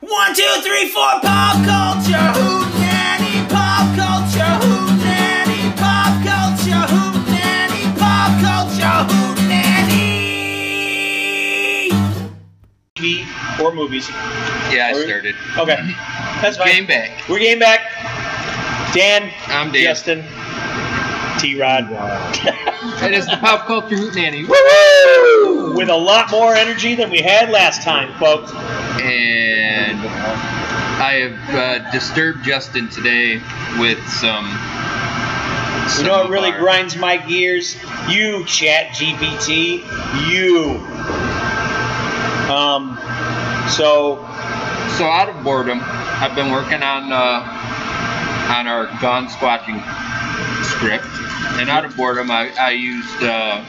One, two, three, four, pop culture, hootenanny, pop culture, hootenanny, pop culture, hootenanny, pop culture, hoot nanny. TV or movies. Yeah, I Are we- started. Okay, that's fine. Game back. We're game back. Dan, I'm Dan. Justin, T Rod, It is the pop culture hootenanny. with a lot more energy than we had last time, folks. And I have uh, disturbed Justin today with some. You know what really our- grinds my gears? You, Chat GPT. You. Um. So So out of boredom, I've been working on uh, on our gone squatching script, and out of boredom, I, I used uh,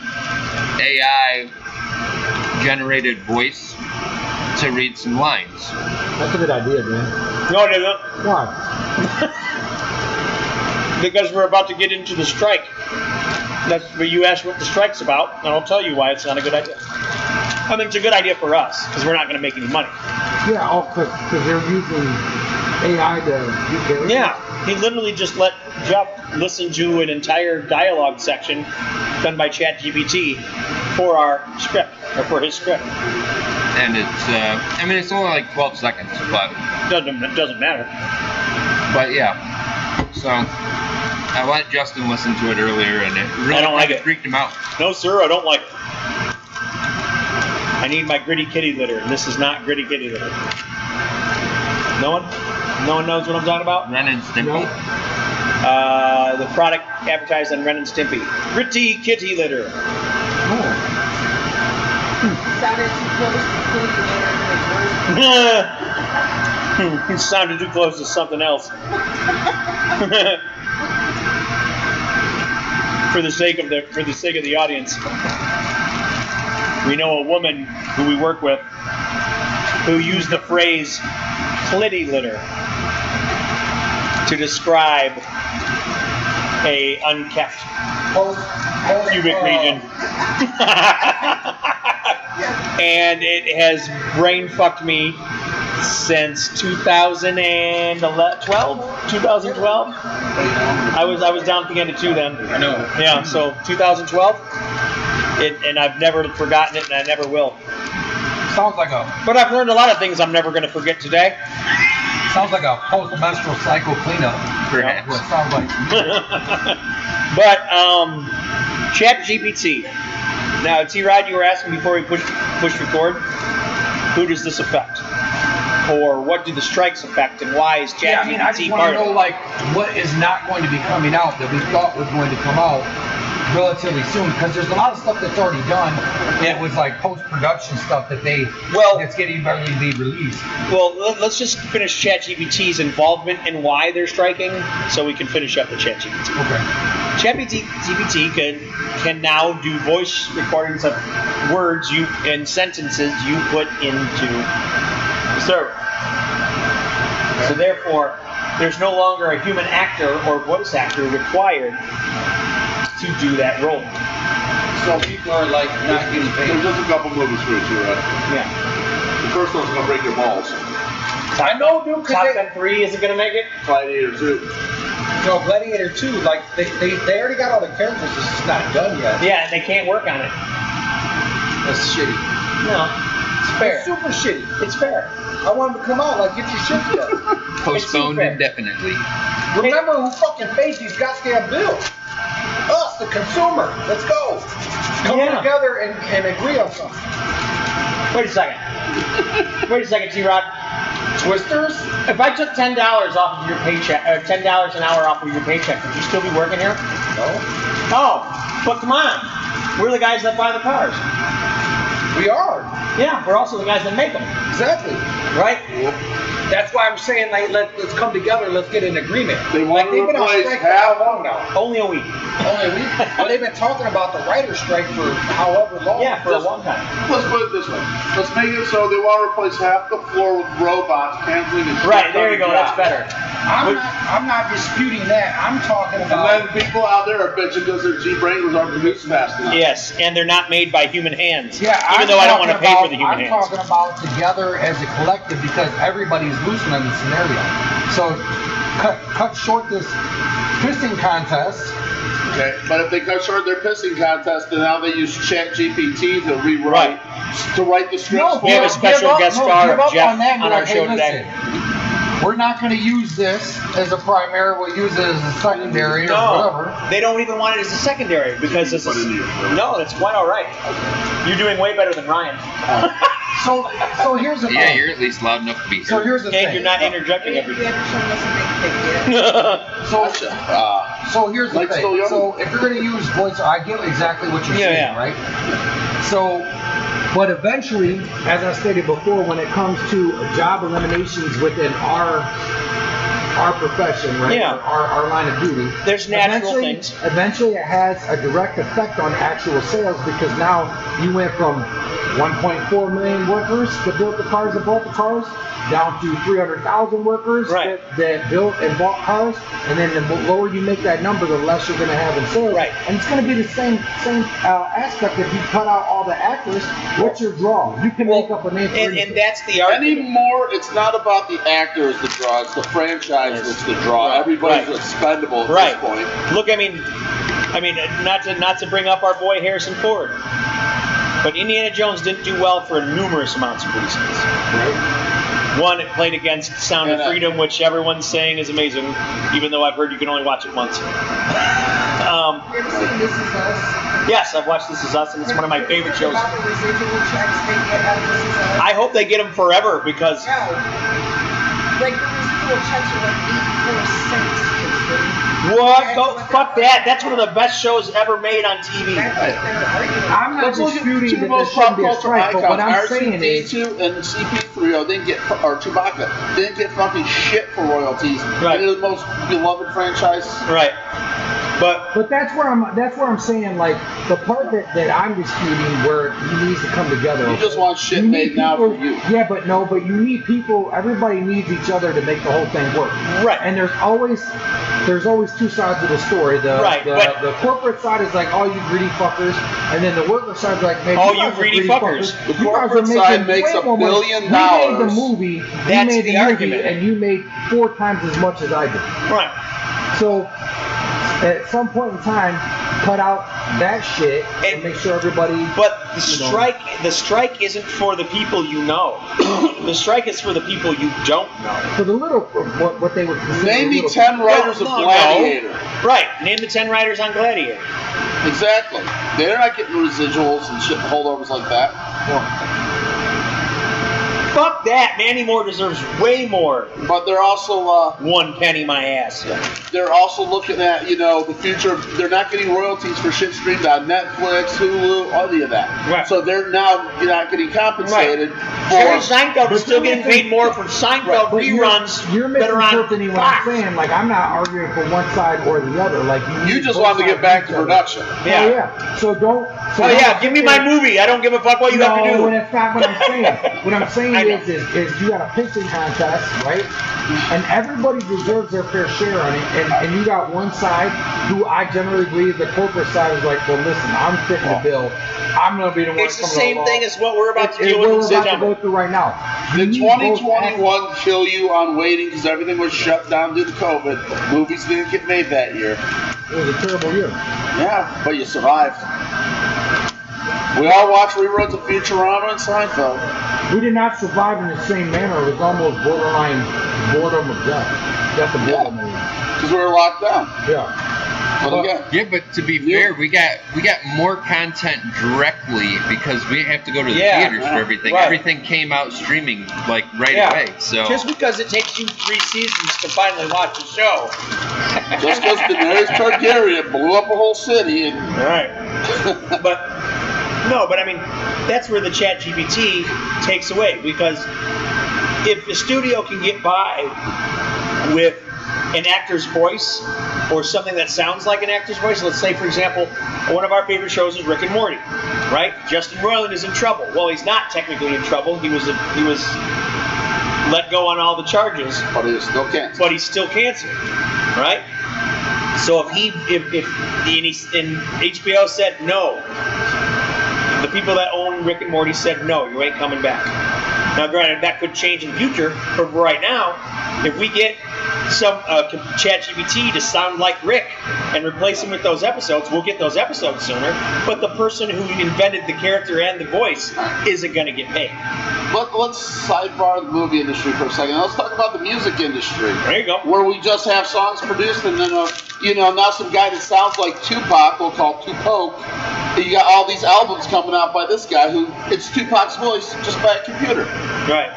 AI generated voice to read some lines. That's a good idea, man. no, it isn't. Why? Because we're about to get into the strike. That's what you asked what the strike's about, and I'll tell you why it's not a good idea. I mean, it's a good idea for us because we're not going to make any money. Yeah, oh, all because they're using AI to do. Yeah, he literally just let Jeff listen to an entire dialogue section done by ChatGPT for our script or for his script. And it's, uh, I mean, it's only like 12 seconds, but Doesn't it doesn't matter. but yeah. So I let Justin listen to it earlier, and it really I don't like it. freaked him out. No, sir, I don't like it. I need my gritty kitty litter, and this is not gritty kitty litter. No one? No one knows what I'm talking about? Ren and Stimpy. Uh, the product advertised on Ren and Stimpy. Gritty kitty litter. Oh. Sounded too close to it sounded too close to something else. for the sake of the for the sake of the audience, we know a woman who we work with who used the phrase "clitty litter" to describe a unkept pubic uh, region. and it has brain fucked me since 2012 2012 i was i was down at the end of two then I know. yeah so 2012 it, and i've never forgotten it and i never will Sounds like a but i've learned a lot of things i'm never going to forget today sounds like a post-menstrual cycle cleanup. Perhaps. What it sounds like. but um, Chat GPT. Now, T Rod, you were asking before we push push record. Who does this affect, or what do the strikes affect, and why is Chat Yeah, I mean, I just want to know like what is not going to be coming out that we thought was going to come out relatively soon because there's a lot of stuff that's already done. Yeah. It was like post-production stuff that they Well- that's getting ready to be released. Well, let- let's just finish Chat GPT's involvement and why they're striking, so we can finish up the Chat GPT. Okay. ChatGPT can can now do voice recordings of words you and sentences you put into the server. So therefore, there's no longer a human actor or voice actor required to do that role. So people are like not getting paid. There's paid. just a couple movies for you, right? Yeah. The first one's gonna break your balls. I know, dude. Cause Top they, Gun 3 isn't going to make it? Gladiator 2. no, Gladiator 2, like they, they, they already got all the characters. It's just not done yet. Yeah, and they can't work on it. That's shitty. No. It's fair. It's super shitty. It's fair. I want them to come out. Like, get your shit together. Postponed indefinitely. Remember who fucking pays these goddamn bills? Us, the consumer. Let's go. Come Yeah. together and, and agree on something. Wait a second. Wait a second, T Rod. Twisters? If I took ten dollars off of your paycheck, or ten dollars an hour off of your paycheck, would you still be working here? No. Oh, but come on, we're the guys that buy the cars. We are. Yeah, we're also the guys that make them, Exactly. right? That's why I'm saying like let, let's come together, let's get an agreement. They like want they've to been on replace strike for half. how long now? Only a week. Only a week? well, they've been talking about the writer's strike for however long. Yeah, for a long time. Let's put it this way. Let's make it so they want to replace half the floor with robots canceling and Right there you go. That's better. I'm not, I'm not disputing that. I'm talking about. And about. then people out there are bitching because their Jeep Wranglers aren't produced fast enough. Yes, and they're not made by human hands. Yeah, even I'm though I don't want to talking pay for the human I'm hands. talking about together as a collective because everybody's losing in scenario. So cut cut short this pissing contest. Okay, but if they cut short their pissing contest, then now they use Chat GPT to rewrite, to write the scripts No, for We have a special give up- guest no, star give of up Jeff on, that on our like, show hey, today. Listen, We're not going to use this as a primary. We'll use it as a secondary or No, whatever. they don't even want it as a secondary because this is it in your throat. no, it's quite all right. You're doing way better than Ryan. So so here's the Yeah, thing. you're at least loud enough to be So here's the Hank, thing. you're not interjecting You everything. haven't shown us a big thing yet. So Uh, So here's the Like thing. So if you're going to use voice, I get exactly what you're Yeah, saying, yeah. right? So But eventually, as I stated before, when it comes to job eliminations within our our profession, right? Yeah. Our, our line of duty. There's natural eventually, things. Eventually, it has a direct effect on actual sales because now you went from 1.4 million workers that built the cars and bought the cars down to 300,000 workers Right. that, that built and bought cars, and then the lower you make that number, the less you're going to have in sales. Right. And it's going to be the same same uh, aspect if you cut out all the actors. What's your draw? You can make up a name And, and that's the argument. anymore, it's not about the actors the draw, it's the franchise that's the draw. Right. Everybody's Right. expendable at Right. this point. Look, I mean, I mean, not to not to bring up our boy Harrison Ford, but Indiana Jones didn't do well for numerous amounts of reasons. One, it played against Sound of And, uh, Freedom, which everyone's saying is amazing, even though I've heard you can only watch it once. um, You ever seen This Is Us? yes, I've watched This Is Us, and it's one of my favorite shows. About the residual checks they get out of This Is Us? I hope they get them forever because No. Like the residual checks are like 84 cents. What? Go fuck that! That's one of the best shows ever made on TV. That's what they're arguing. I'm not Let's two disputing that pop shouldn't be a strike, but what I'm saying is, R2D2 and CP3O didn't get, or Chewbacca, didn't get fucking shit for royalties. Right. They're the most beloved franchise. Right. But But that's where I'm. That's where I'm saying like the part that, that I'm disputing where he needs to come together. You just want shit You made need now for you. Yeah, but no, but you need people. Everybody needs each other to make the whole thing work. Right. And there's always there's always two sides of the story. The Right, the, but- the corporate side is like, oh, you greedy fuckers, and then the worker side is like, man, Oh, you, you guys greedy fuckers. The You guys are corporate making side makes a more money. billion We made the movie. That's made the the, argument. movie, and you made four times as much as I did. right. So at some point in time, cut out that shit and, And- make sure everybody. But the You know. strike, the strike isn't for the people you know. the strike is for the people you don't know. For the little, what, what they would Name me little- 10 writers No, of no, no. Gladiator. Right. Name the ten riders on Gladiator. Exactly. They're not getting residuals and shit and holdovers like that. Fuck that. Mandy Moore deserves way more. But they're also uh, One penny my ass. they're also looking at you know the future. They're not getting royalties for shit streamed on Netflix, Hulu, any of that. Right. So they're now not getting compensated Jerry for. Seinfeld is still getting paid more for Seinfeld But you're- reruns You're that are on misinterpreting what Fox. I'm saying. Like I'm not arguing for one side or the other. Like you, You just both wanted to get back to production. Yeah. Oh, yeah. So don't. So Oh don't yeah, give me my movie. I don't give a fuck what you no, have to do. that's not what I'm saying. what I'm saying I know. is, is, is you got a pitching contest, right? And everybody deserves their fair share on it. And, and you got one side who I generally believe the corporate side is like, well, listen, I'm fitting the bill. I'm gonna be the one. It's the same thing as what we're about to It- deal it- with in we're about to go through right now. You Did need 2021 kill you on waiting because everything was shut down due to COVID? Movies didn't get made that year. It was a terrible year. Yeah, but you survived. We all watched reruns of Futurama and Seinfeld. We did not survive in the same manner. It was almost borderline boredom of death. Death of boredom. Because we were locked down. Yeah. But again, Yeah, but to be fair, we got we got more content directly because we didn't have to go to the Yeah, theaters yeah, for everything. right. Everything came out streaming like right Yeah. away. So Just because it takes you three seasons to finally watch the show. just because Daenerys Targaryen blew up a whole city and All right. but no, but I mean, that's where the Chat GPT takes away because if the studio can get by with an actor's voice or something that sounds like an actor's voice, let's say, for example, one of our favorite shows is Rick and Morty, right? Justin Roiland is in trouble. Well, he's not technically in trouble. He was a, he was let go on all the charges, But is still canceled. but he's still canceled, right? So if he, if, if and, he, and HBO said no, the people that own Rick and Morty said no, you ain't coming back. Now, granted, that could change in the future, but right now, if we get some uh, ChatGPT to sound like Rick and replace him with those episodes, we'll get those episodes sooner. But the person who invented the character and the voice isn't going to get paid. Let, let's sidebar the movie industry for a second. Let's talk about the music industry. There you go. Where we just have songs produced and then, uh, you know, now some guy that sounds like Tupac, we'll call Tupac. And You got all these albums coming out by this guy who it's Tupac's voice just by a computer. Right.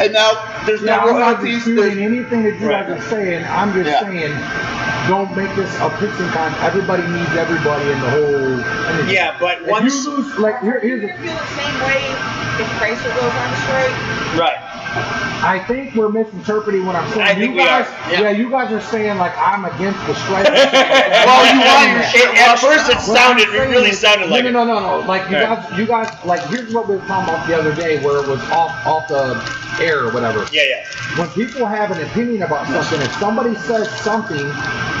And now there's Yeah, no I'm not royalties. disputing There's, anything that you Right. guys are saying. I'm just Yeah. saying, don't make this a pissing con. Everybody needs everybody in the whole. energy. Yeah, but If once. you lose, like here, here's You're the, gonna feel the same way if Chrysler goes on strike. Right. I think we're misinterpreting what I'm saying. I you guys, are, yeah. you guys are saying like I'm against the strike. well, you want your It, at first, it sounded, it really sounded like no, no, no, no, no. Like you Right. guys, you guys, like here's what we were talking about the other day, where it was off, off the air or whatever. Yeah, yeah. When people have an opinion about something, if somebody says something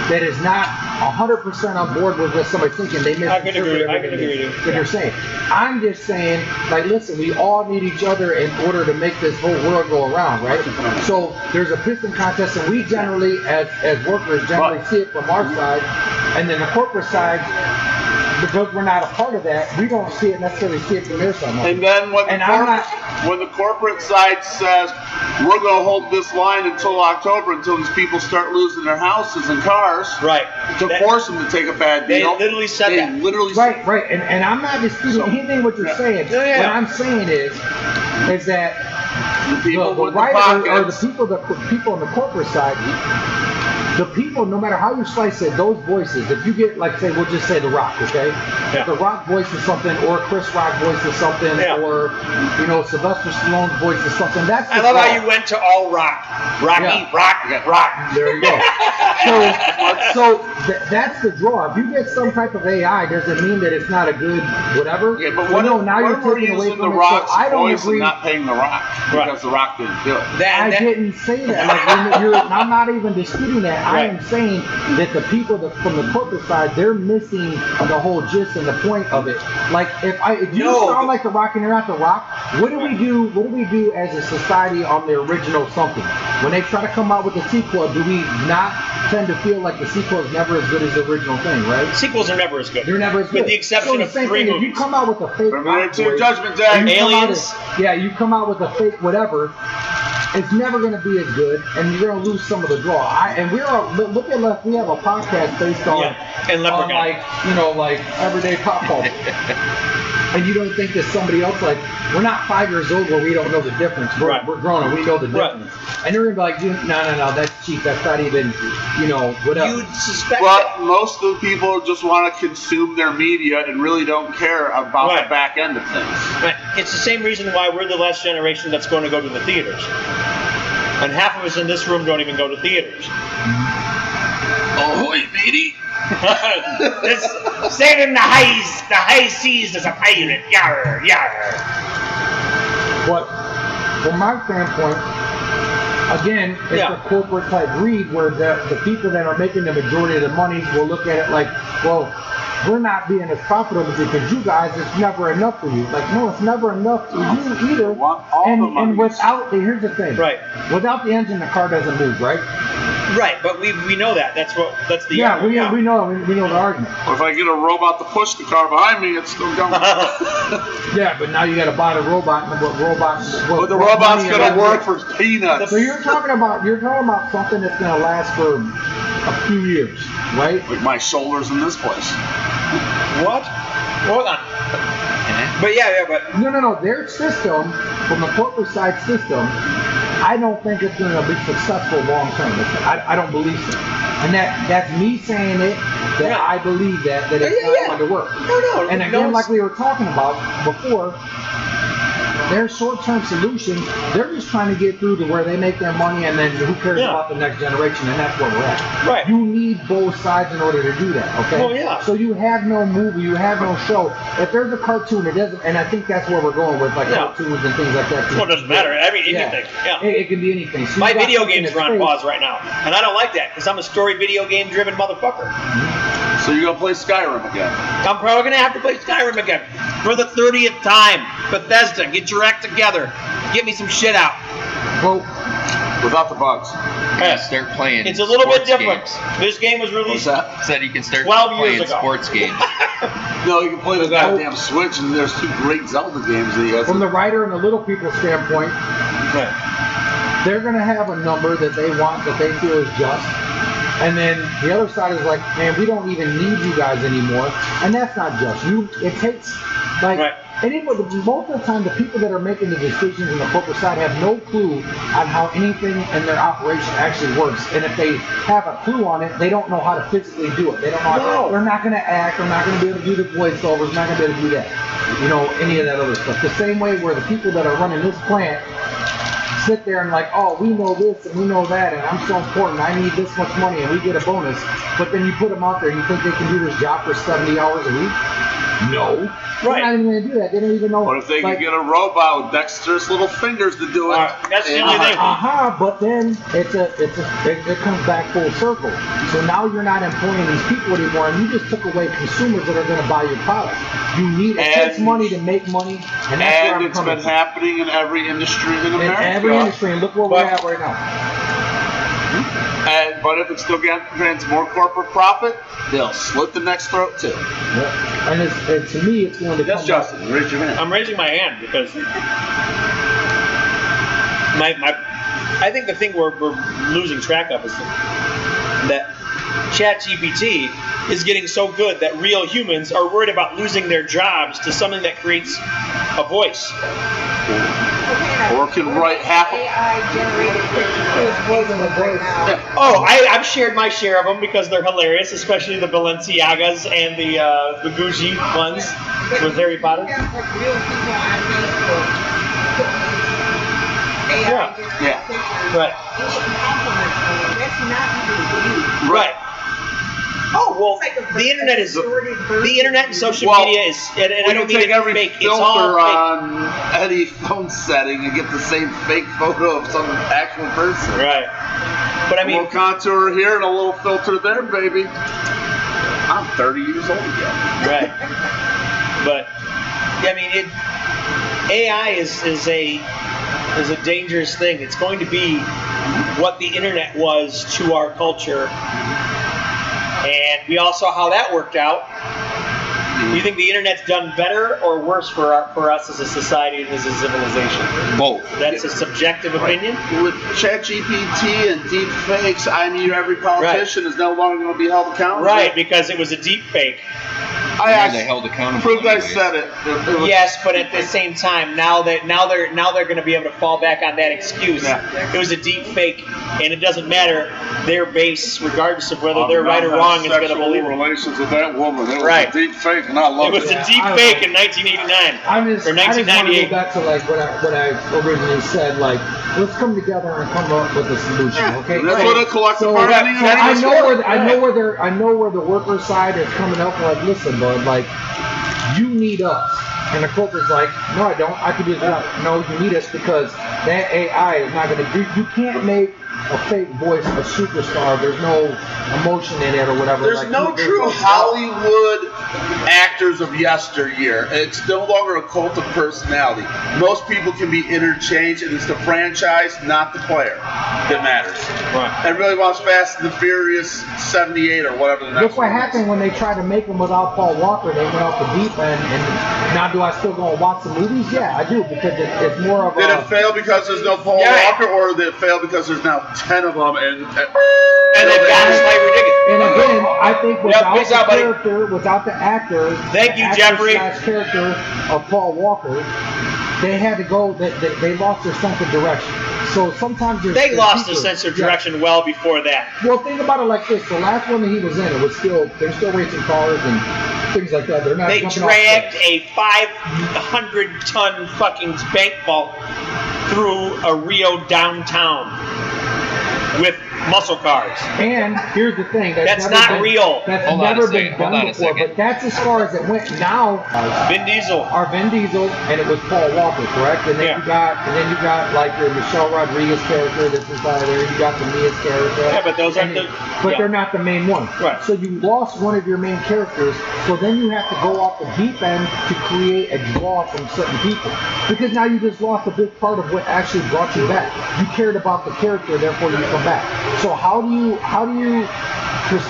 that is not 100% on board with what somebody's thinking, they I can agree- misinterpret I can agree with you. that you're saying. I'm just saying, like, listen, we all need each other in order to make this whole world go around, right? So there's a piston contest, and we generally, as as workers, generally see it from our side, and then the corporate side. Because we're not a part of that, we don't see it necessarily see it from their side. and then when the, And I'm corporate, when the corporate side says we're going to hold this line until October until these people start losing their houses and cars Right. to That- force them to take a bad deal. They literally said they that. literally Right, right, and, and I'm not disputing So- anything what you're Yeah. saying. Yeah, yeah. What I'm saying is, is that the the, people the with the writer or the people, the people on the corporate side, the people, no matter how you slice it, those voices. If you get, like, say, we'll just say The Rock, okay? Yeah. The Rock voice voices something, or Chris Rock voice voices something, Yeah. or you know, Sylvester Stallone voices something. That's I the love how you went to all rock. Rocky, Yeah. rock, rock. There you go. so, so th- that's the draw. If you get some type of AI, does it mean that it's not a good whatever? Yeah, but Well, what, no, now what you're if taking away from the it. Rock's so I don't voice agree. and not paying the Rock Right. because the Rock didn't do it? That, I that, didn't say that. Like, you're, you're, I'm not even disputing that. I am saying that the people that, from the corporate side, they're missing the whole gist and the point of it. Like, if I, if you No, sound like the Rock and you're not the Rock, what do we do? What do we do as a society on the original something? When they try to come out with a sequel, do we not tend to feel like the sequel is never as good as the original thing, right? sequels are never as good. They're never as good. With the exception So the of same three thing, If you come out with a fake Terminator Rock 2 Judgment Day. and out Aliens. as- yeah, you come out with a fake whatever. It's never going to be as good, and you're going to lose some of the draw. I, and we're look at us. We have a podcast based on, Yeah, and on like you know like everyday pop culture. and you don't think that somebody else like we're not five years old where we don't know the difference. We're, Right. we're grown and we know the difference. Right. And they're gonna be like, no, no, no, that's cheap. That's not even, you know, whatever. You'd suspect that. But most of the people just want to consume their media and really don't care about Right. the back end of things. Right. It's the same reason why we're the last generation that's going to go to the theaters. And half of us in this room don't even go to theaters. Ahoy, matey! this, sailing in the high, the high seas as a pirate. Yar, yar. But from my standpoint, again, it's Yeah. a corporate type greed where the, the people that are making the majority of the money will look at it like, well, we're not being as profitable because you guys, it's never enough for you. Like, no, it's never enough for you either. all and, the and without, the, here's the thing. Right. Without the engine, the car doesn't move, right? Right, but we, we know that. That's what that's the Yeah, argument. we, we know we, we know the argument. Or if I get a robot to push the car behind me, it's still going. Yeah, but now you got to buy the robot, and what robot? What, but the what robot's gonna work for peanuts. So you're talking about you're talking about something that's gonna last for a few years, right? Like my shoulders in this place. What? Hold on. But yeah, yeah, but No, no, no. Their system, from the corporate side system, I don't think it's gonna be successful long term. I, I don't believe so. And that that's me saying it. That Yeah. I believe that that it's Yeah, not yeah. going to work. no, no. And no, again, it's- like we were talking about before, Their short-term solution, they're just trying to get through to where they make their money, and then who cares Yeah. about the next generation? And that's where we're at. Right. You need both sides in order to do that. Okay. Well, yeah. So you have no movie, you have no show. If there's a cartoon, it doesn't, and I think that's where we're going with like Yeah. cartoons and things like that. Well, it doesn't matter. I mean, Yeah. anything. Yeah. It, it can be anything. So My video games are on pause right now, and I don't like that because I'm a story video game driven motherfucker. Mm-hmm. So you're gonna play Skyrim again? I'm probably gonna have to play Skyrim again for the 30th time. Bethesda, get your act together. Get me some shit out. Well, Without the bugs. You can start playing. It's a little bit different. games. This game was What's released. that? Said you can start 12 years playing sports games. No, you can play the goddamn Switch, and there's two great Zelda games that you guys. from the writer and the little people standpoint, Right. they're going to have a number that they want that they feel is just. And then the other side is like, man, we don't even need you guys anymore. And that's not just. You it takes like Right. anybody most of the time the people that are making the decisions on the corporate side have no clue on how anything in their operation actually works. And if they have a clue on it, they don't know how to physically do it. They don't know how No. they're not gonna act, they're not gonna be able to do the voiceovers, not gonna be able to do that. You know, any of that other stuff. The same way where the people that are running this plant sit there and like, oh, we know this and we know that, and I'm so important. I need this much money, and we get a bonus. But then you put them out there, and you think they can do this job for 70 hours a week? No. They're Right. not even going to do that. They don't even know. But if they like, can get a robot with dexterous little fingers to do it, Alright, that's the only thing. Aha, but then it's a, it's a, it, it comes back full circle. So now you're not employing these people anymore, and you just took away consumers that are going to buy your product. You need it takes money to make money, and that's where and I'm it's coming been from. happening in every industry in America. In every industry, and look where we're at right now. And, but if it still grants more corporate profit, they'll slit the next throat too. Yeah. And it's, and to me, it's going to Yes, come Justin, raise your hand. I'm raising my hand because my, my I think the thing we're, we're losing track of is that ChatGPT is getting so good that real humans are worried about losing their jobs to something that creates a voice. Or can write half- AI generated pictures. Oh, I, I've shared my share of them because they're hilarious, especially the Balenciagas and the uh, the Gucci ones with Harry Potter. You got, like real people on Facebook Yeah. Yeah. Right. It's compliments them. That's not even you. Right. Oh well, like the internet is the internet and social Well, media is, and, and I we don't can mean take it every fake. It's filter all fake. on any phone setting and get the same fake photo of some actual person. Right. But I a mean, little contour here and a little filter there, baby. I'm 30 years old again. right. But I mean, it AI is is a is a dangerous thing. It's going to be what the internet was to our culture, and we all saw how that worked out. Do you think the internet's done better or worse for our, for us as a society and as a civilization? Both. That's a subjective opinion. With ChatGPT and deep fakes, I mean, every politician is no longer going to be held accountable. Right, because it was a deep fake. I Yeah, asked, they held accountable. proved I said it. It- it was- Yes, but at the same time, now that now they're now they're going to be able to fall back on that excuse. Yeah. It was a deep fake, and it doesn't matter their base, regardless of whether I'm they're right or wrong, is having going to believe it. relations with that woman. It was Right. a deep fake, and I love It It was it. a deep I- fake in 1989 I'm just, or I just want to go back to like what I, what I originally said. Like, let's come together and come up with a solution. Okay. That's So- what a collective so, bargaining I agreement is know for. where I know where they're I know where the worker side is coming up. Like, listen, bud, like you need us. And the corporate's like, no, I don't. I can do that. No, you need us because that AI is not going to do. You can't make a fake voice a superstar. There's no emotion in it or whatever. There's like, no true no- Hollywood actors of yesteryear. It's no longer a cult of personality. Most people can be interchanged, and it's the franchise, not the player, that matters. Right. really wants Fast and the Furious 78 or whatever the next Look what one is. happened when they tried to make them without Paul Walker. They went off the deep end. And now, do I still go and watch the movies? Yeah, I do because it, it's more of Did a. it fail because there's no Paul Yeah. Walker, or did it fail because there's now 10 of them and. and And they've got us like ridiculous. And again, I think without peace the out, buddy. character, without the actor, Thank the you, actor Jeffrey. slash character of Paul Walker, they had to go. They, they, they lost their sense of direction. So sometimes They there's lost their sense of yeah. direction well before that. Well, think about it like this: the last one that he was in, it was still they're still racing cars, and things like that. They're not. They jumping off dragged a 500 ton fucking bank vault through a Rio downtown with muscle cars. And here's the thing. That's, That's never not been- real. That's Hold on never been done on before. But that's as far as it went. Now, Vin Diesel. our Vin Diesel, and it was Paul Walker, correct? And then Yeah. you got, and then you got like your Michelle Rodriguez character. This is by there. You got the Mia's character. Yeah, but those aren't And- the- But yeah. they're not the main one. Right. So you lost one of your main characters. So then you have to go off the deep end to create a draw from certain people. Because now you just lost a big part of what actually brought you back. You cared about the character, therefore you come back. So how do you how do you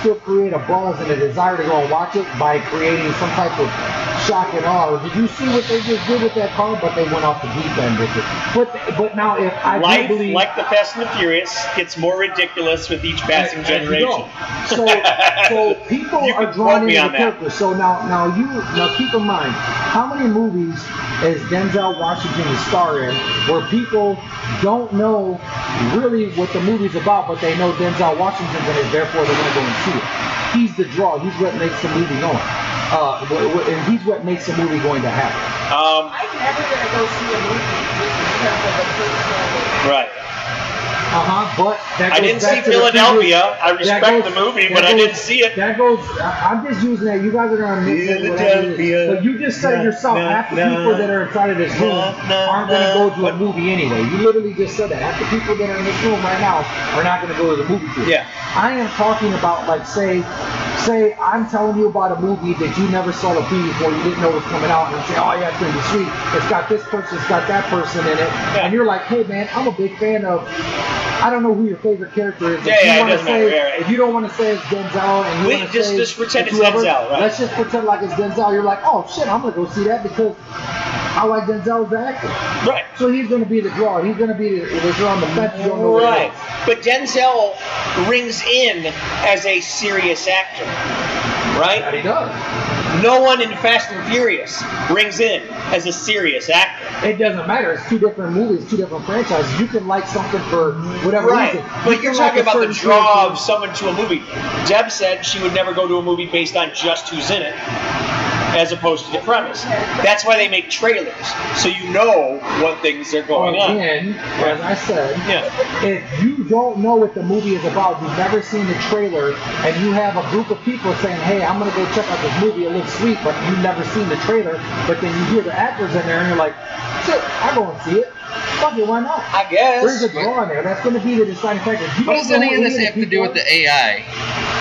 still create a buzz and a desire to go and watch it by creating some type of shock and awe? Did you see what they just did with that car? But they went off the deep end with it. But but now if I Life, believe like the Fast and the Furious, gets more ridiculous with each passing as- as generation. So, so people You are drawn into the characters. So now, now you now keep in mind how many movies is Denzel Washington a star in where people don't know really what the movie's about, but they know Denzel Washington's in it, therefore they're gonna go and see it. He's the draw. He's what makes the movie going. Uh, and he's what makes a movie going to happen. Um, I'm never gonna go see a movie because of the personal. right. Uh huh. But that I didn't back see to Philadelphia. I respect goes- the movie, that but I didn't see it. That goes. I- I'm just using that. You guys are gonna make that whatever. Philadelphia. But you just said Na, yourself, na, half the na. people that are inside of this room Na, na, aren't gonna go to a movie anyway. You literally just said that. Half the people that are in this room right now are not gonna go to the movie theater. Yeah. I am talking about like say, say I'm telling you about a movie that you never saw the preview for, you didn't know was coming out, and say, oh yeah, it's gonna be sweet. It's got this person, it's got that person in it, Yeah. and you're like, hey man, I'm a big fan of. I don't know who your favorite character is. Yeah, if you yeah, it doesn't say, matter, yeah, right. If you don't want to say it's Denzel, and you want to just- say just pretend it's whoever, Denzel, right. Let's just pretend like it's Denzel. You're like, oh shit, I'm gonna go see that because I like Denzel as an actor. Right. So he's gonna be the draw. He's gonna be the, if you're on the. You know Right. But Denzel rings in as a serious actor. That Right? he does. No one in Fast and Furious rings in as a serious actor. It doesn't matter. It's two different movies, two different franchises. You can like something for whatever Right. reason. You But you're can like talking about the draw of someone to a movie. Deb said she would never go to a movie based on just who's in it, as opposed to the premise. That's why they make trailers, so you know what things are going on. Again, as I said, Yeah. if you don't know what the movie is about, you've never seen the trailer, and you have a group of people saying, "Hey, I'm gonna go check out this movie. It looks sweet," but you've never seen the trailer, but then you hear the actors in there, and you're like, "Shit, I'll go and see it. Fuck it, why not?" I guess. There's a draw in there. That's going to be the deciding factor. If you What don't does any of this have to do with the AI?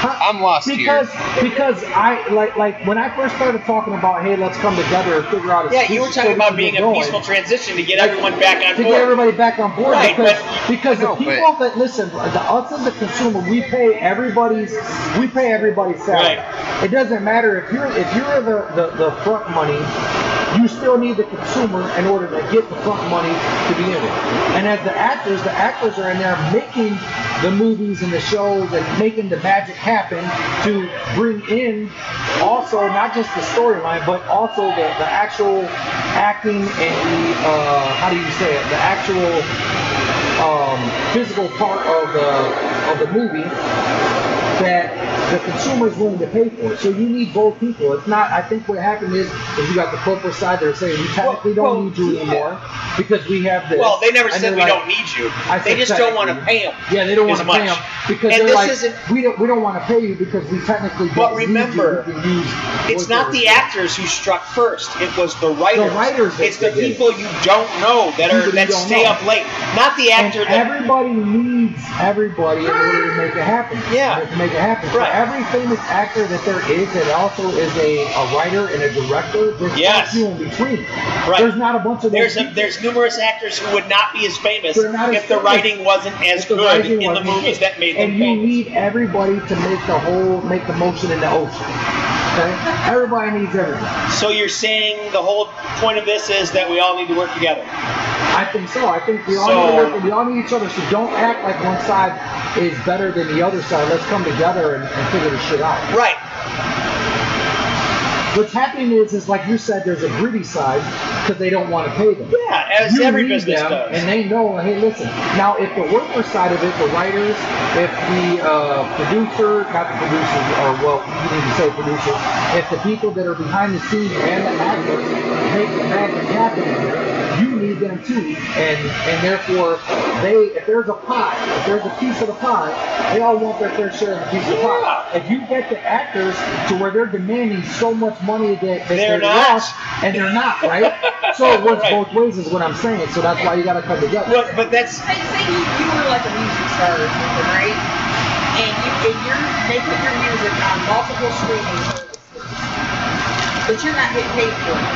Huh? I'm lost here. because because I like like when I first started talking about hey let's come together and figure out a Yeah, you were talking about being a going. peaceful transition to get everyone back on to get everybody back on board Right, because but- because I know, the people that listen the us as the consumer we pay everybody's we pay everybody's salary. Right. It doesn't matter if you're if you're the, the the front money, you still need the consumer in order to get the front money to be in it. And as the actors, the actors are in there making the movies and the shows and making the magic happen to bring in also not just the storyline but also the, the actual acting and the uh, how do you say it the actual um, physical part of the of the movie that the consumer is willing to pay for. It. So you need both people. It's not. I think what happened is, is you got the corporate side. They're saying we technically Well, don't need you anymore because we have this. Well, they never And said we like- don't need you. I They just don't want to pay them. Yeah, they don't want to pay them because And they're this like, isn't- we don't we don't want to pay you because we technically don't But need remember, you. We can use It's not the actors who struck first. It was the writers. The writers It's the people you don't know that are that stay know. up late. Not the actor that. everybody needs everybody in order to make it happen. Yeah. To make it happen. Right. Every famous actor that there is that also is a, a writer and a director, there's Yes. a few in between. Right. There's not a bunch of There's a, there's numerous actors who would not be as famous They're as if the famous. writing wasn't as If the good in the movies that made them And you famous. need everybody to make the whole, make the motion in the ocean. Okay? Everybody needs everything. So you're saying the whole point of this is that we all need to work together. I think so. I think we all So- need to work, we all need each other. So don't act like one side is better than the other side. Let's come together and, and figure this shit out. Right. What's happening is, is like you said, there's a greedy side, because they don't want to pay them. Yeah, as You every business them, does. And they know, hey, listen. Now, if the worker side of it, the writers, if the uh, producer, not the producers, or well, you need to say producers, if the people that are behind the scenes and the actors make the magic happen you need them too. And and therefore, they, if there's a pie, if there's a piece of the pie, they all want their fair share of the piece of the pie. If you get the actors to where they're demanding so much money that, that They're they're not. lost, and they're not, right? So it works Right. both ways is what I'm saying. So that's why you got to come together. Well, but that's Say, say you, you were like a music star or something, right? And you and you're making your music on multiple streaming services, but you're not getting paid for it.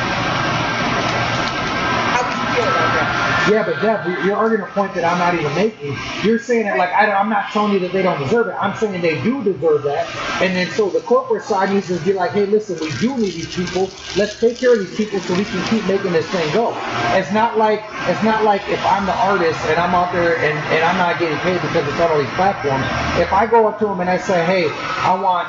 How would you feel about that? Yeah, but Deb, you're- arguing a point that I'm not even making. You're saying it like I I'm not telling you that they don't deserve it. I'm saying they do deserve that. And then so the corporate side needs to be like, hey, listen, we do need these people. Let's take care of these people so we can keep making this thing go. It's not like it's not like if I'm the artist and I'm out there and, and I'm not getting paid because it's on all these platforms. If I go up to them and I say, hey, I want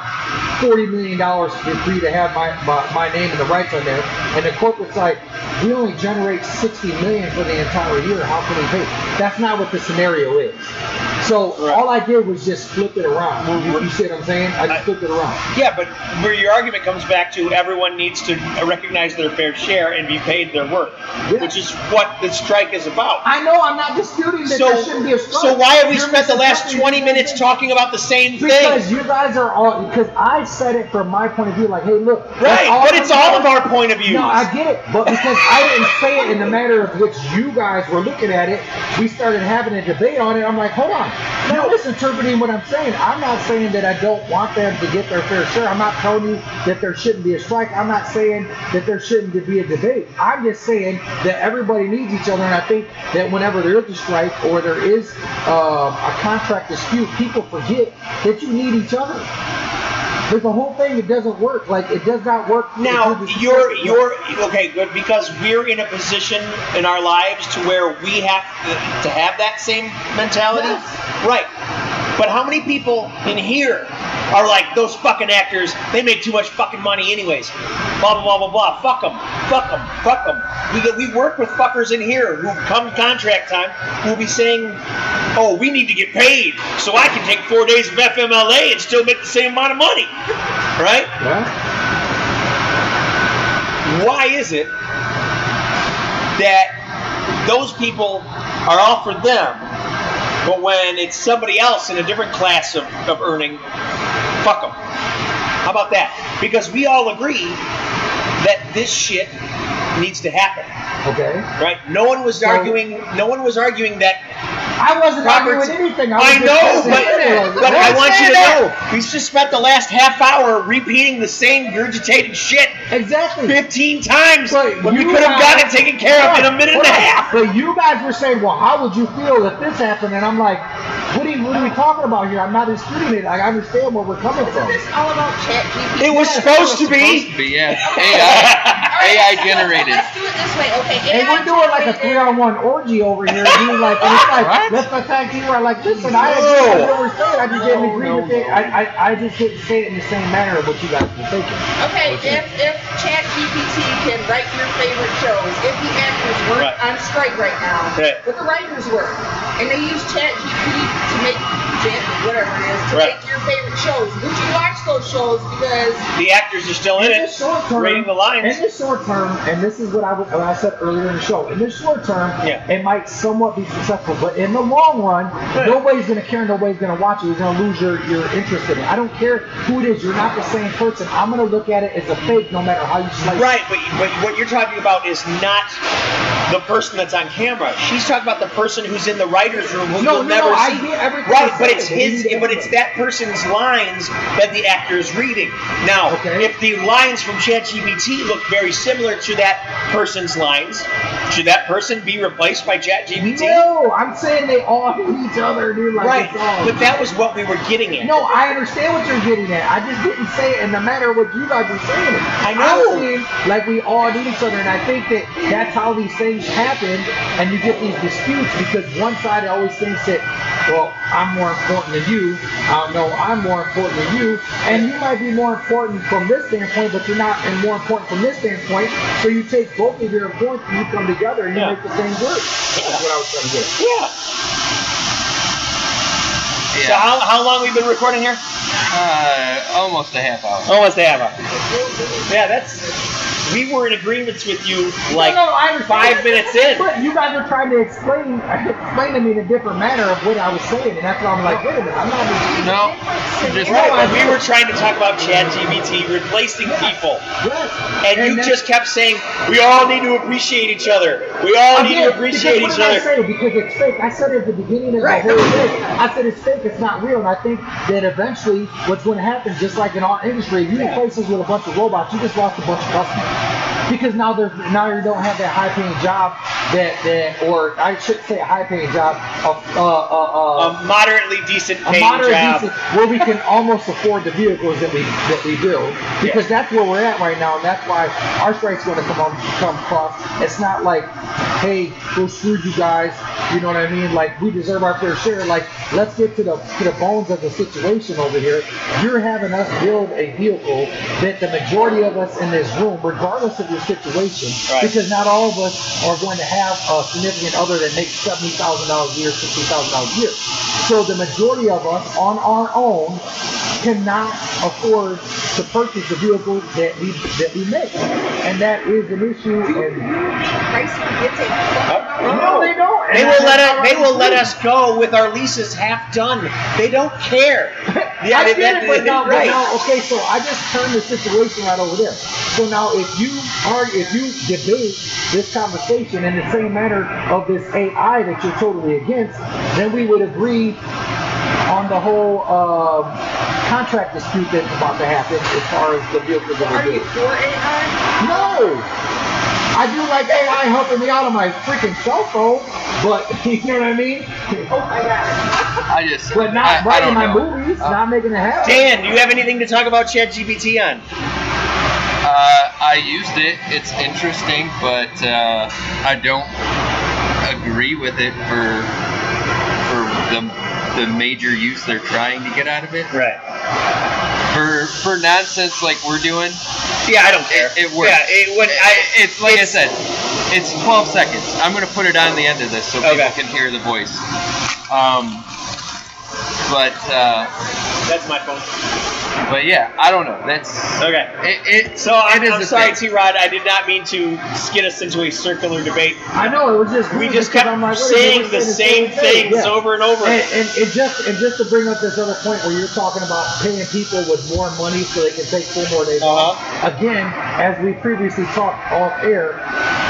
forty million dollars for you to have my, my my name and the rights on there, and the corporate's like, we only generate sixty million for the entire year. How can we pay? That's not what the scenario is. So all I did was just flip it around. You, you see what I'm saying? I just flipped it around. yeah, but where your argument comes back to everyone needs to recognize their fair share and be paid their worth, Yeah. which is what the strike is about. I know I'm not disputing that there So, shouldn't be a strike. so why have we You're spent the last 20 minutes thing. talking about the same Because thing? Because you guys are all because I said it from my point of view, like, hey, look, Right, but it's all of our point of view. No, I get it, but because I didn't say it in the manner of which you guys were looking at it, we started having a debate on it. I'm like, hold on, you're misinterpreting what I'm saying. I'm not saying that I don't want them to get their fair share. I'm not telling you that there shouldn't be a strike. I'm not saying that there shouldn't be a debate. I'm just saying that everybody needs each other, and I think that whenever there is a strike or there is uh, a contract dispute, people forget that you need each other. There's a whole thing that doesn't work. Like it does not work. Now you're you're okay, good because we're in a position in our lives to where we have to, to have that same mentality, Yes. right? But how many people in here are like those fucking actors? They make too much fucking money, anyways. Blah blah blah blah blah. Fuck them. Fuck them. Fuck them. We we work with fuckers in here who come contract time who will be saying, "Oh, we need to get paid, so I can take four days of FMLA and still make the same amount of money." Right? Yeah. why is it that those people are for them, but when it's somebody else in a different class of, of earning, fuck them? How about that? Because we all agree that this shit needs to happen, Okay. right? No one was So- arguing. No one was arguing that I wasn't Robert's- arguing anything. I, was I know, but, but I want you to that. know we just spent the last half hour repeating the same regurgitated shit Exactly. 15 times But when we you could have gotten it taken care of in a minute and a half. But you guys were saying, well, how would you feel if this happened? And I'm like, what are, you, what are we talking about here? I'm not disputing it. I understand where we're coming from. this all about chat GPT? It was supposed to be. But yeah, AI, AI generated. Let's do it this way, okay? And we're doing like a three-on-one orgy over here. Dude, like, and it's like, What? let's attack you. I'm like, listen, I No. agree with what we're saying. I just didn't agree No, with it. no. I, I, I just didn't say it in the same manner of what you guys were thinking. Okay, if if Chat GPT can write your favorite shows, if the actors weren't Right. on strike right now, Right. but the writers were, and they use ChatGPT to make Jan- whatever it is to Right. make your favorite shows, would you watch those shows because The actors are still in In it, the short term, reading the lines. In the short term, and this is what I, what I said earlier in the show. In the short term, Yeah. it might somewhat be successful, but in the long run, Right. nobody's going to care. Nobody's going to watch it. You're going to lose your, your interest in it. I don't care who it is. You're not the same person. I'm going to look at it as a fake, no matter how you slice Right, but, but what you're talking about is not the person that's on camera. She's talking about the person who's in the writer's room who No, you'll no, never no, I see. get everything right, you're but it's his, but it's that person's lines that the actor is reading. Now, Okay. if the lines from ChatGPT look very similar to that person's lines, Should that person be replaced by ChatGPT? No, I'm saying they all hate each other, dude. Like Right, but that was what we were getting at. No, I understand what you're getting at. I just didn't say it, and no matter what you guys are saying, it. I know. I'm saying like we all need each other, and I think that that's how these things happen, and you get these disputes because one side always thinks that, well, I'm more important than you. Uh, no, I'm more important than you, and you might be more important from this standpoint, but you're not, and more important from this standpoint. So you take both of your points and you come together and you Yeah. make the same group. That's what I was trying to get. at. Yeah. So how, how long we been recording here? Uh, almost a half hour. Almost a half hour. Yeah, that's. We were in agreements with you like no, no, five minutes in. But you guys are trying to explain explain to me in a different manner of what I was saying, and that's why I'm like, wait a minute, I'm not. No, just Right, but we were trying to talk about ChatGPT replacing people, Yes. and, you just kept saying we all need to appreciate each other. We all need Again, to appreciate because each what did other. I say? Because it's fake. I said it at the beginning of Right, the whole thing. I said it's fake. It's not real. And I think that eventually, what's going to happen, just like in our industry, if you replace us with a bunch of robots, you just lost a bunch of customers. Because now there's now you don't have that high paying job that that or I should say a high paying job of uh uh uh. A moderately decent a paying moderate job. decent where we can almost afford the vehicles that we that we build because that's where we're at right now and that's why our strike's going to come on come across. It's not like, hey, we'll screwed you guys. You know what I mean? Like we deserve our fair share. Like let's get to the to the bones of the situation over here. You're having us build a vehicle that the majority of us in this room, regardless of your situation, Right. because not all of us are going to have a significant other that makes seventy thousand dollars a year, sixty thousand dollars a year. So the majority of us on our own cannot afford to purchase the vehicle that we that we make, and that is an issue. And. No, they don't. They will let how us. They will let us go with our leases half done. They don't care. Yeah, I they- get it, that- now, but right. now, okay, so I just turned the situation right over there. So now, if you are, if you debate this conversation in the same manner of this AI that you're totally against, then we would agree on the whole um, contract dispute that's about to happen as far as the vehicles that Are we're you for AI? No. I do like AI helping me out on my freaking cell phone, but you know what I mean? Oh my god. I just. But not I, I writing don't my know. movies, not making it happen. Dan, do you have anything to talk about ChatGPT on? Uh, I used it. It's interesting, but uh, I don't agree with it for for the the major use they're trying to get out of it. Right. For for nonsense like we're doing, Yeah, I don't care. It- it works. Yeah, it, when I, it's like I said, it's 12 seconds. I'm gonna put it on the end of this so Okay. people can hear the voice. Um, but uh, that's my phone. But yeah, I don't know. That's Okay. it. it So I'm, it is I'm sorry. T Rod. I did not mean to skid us into a circular debate. I know it was just We just kept I'm like, wait saying the we're same things Yeah. over and over. And, and, and just and just to bring up this other point where you're talking about paying people with more money so they can take four more days off. Uh-huh. Again, as we previously talked off air,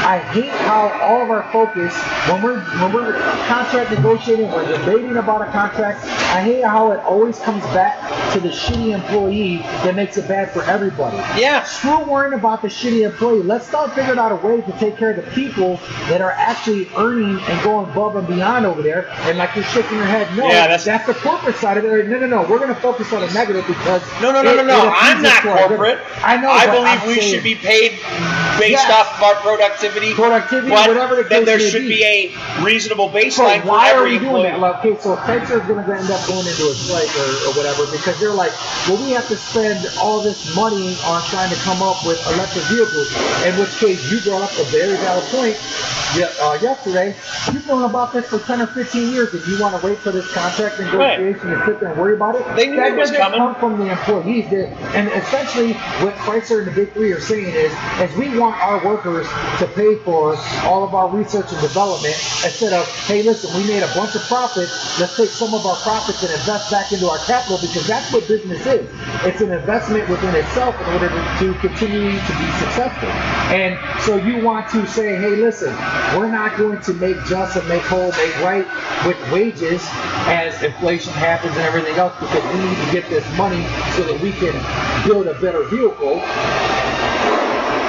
I hate how all of our focus when we're when we're contract negotiating, we're debating about a contract. I hate how it always comes back to the shitty employee that makes it bad for everybody. yeah. Screw worrying about the shitty employee. Let's start figuring out a way to take care of the people that are actually earning and going above and beyond over there. And like you're shaking your head, no, Yeah, that's- that's the corporate side of it. No, no, no. We're going to focus on the negative because No, no, no, it- no, no. I'm not corporate. I know. I believe I'm we saying should be paid based Yes. off of our productivity. productivity, whatever the then there should be. be a reasonable So baseline for why are we doing that? Like, okay, so Chrysler is going to end up going into a strike or, or whatever because they're like, well, we have to spend all this money on trying to come up with electric vehicles. In which case, you brought up a very valid point uh, yesterday. You've known about this for 10 or 15 years. If you want to wait for this contract negotiation and sit there and worry about it, They knew that it was doesn't coming. come from the employees. That, and essentially, what Chrysler and the Big Three are saying is, is we want our workers to pay for all of our research and development instead of, hey, listen, we made a bunch of profits. Let's take some of our profits and invest back into our capital because that's what business is. It's an investment within itself in order to, to continue to be successful. And so you want to say, hey, listen, we're not going to make just and make whole, make right with wages as inflation happens and everything else because we need to get this money so that we can build a better vehicle.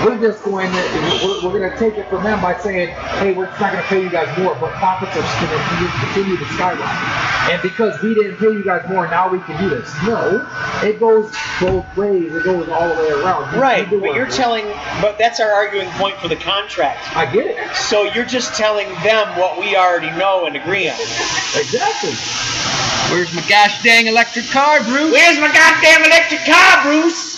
We're just going to we're, we're going to take it from them by saying, hey, we're just not going to pay you guys more, but profits are just going to continue to skyrocket. And because we didn't pay you guys more, now we can do this. No, it goes both ways. It goes all the way around. You Right, but you're it. telling, but that's our arguing point for the contract. I get it. So you're just telling them what we already know and agree on. Exactly. Where's my gosh dang electric car, Bruce? Where's my goddamn electric car, Bruce?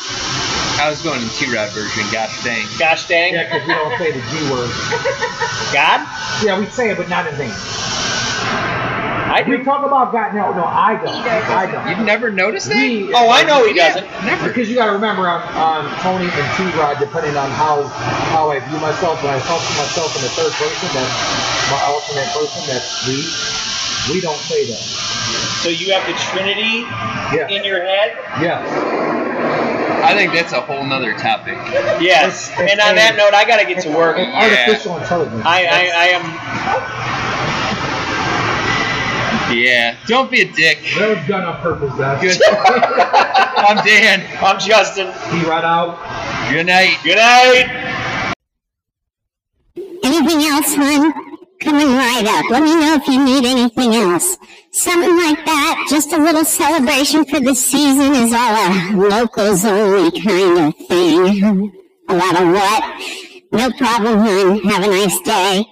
I was going in T-Rod version. Gosh dang. Gosh dang. Yeah, because we don't say the G word. God? Yeah, we say it, but not in vain. I We do. talk about God. No, no, I don't. He. I don't. You've never noticed that? We- Oh, I uh, know he doesn't. Never. Because you got to remember on, on Tony and T Rod, depending on how how I view myself, when I talk to myself in the third person, that's my alternate person, that's we. We don't say that. So you have the Trinity Yeah. in your head? Yes. I think that's a whole nother topic. Yes. It's- it's And on that note, I gotta get to work. And Yeah. artificial intelligence. I, I, I am. Yeah. Don't be a dick. that was done on purpose, guys. I'm Dan. I'm Justin. T right out. Good night. Good night. Anything else, hon? Coming right up. Let me know if you need anything else. Something like that. Just a little celebration for the season is all a locals only kind of thing. A lot of what? No problem, hon. Have a nice day.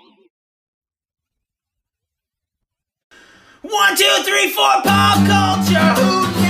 One, two, three, four, pop culture. Who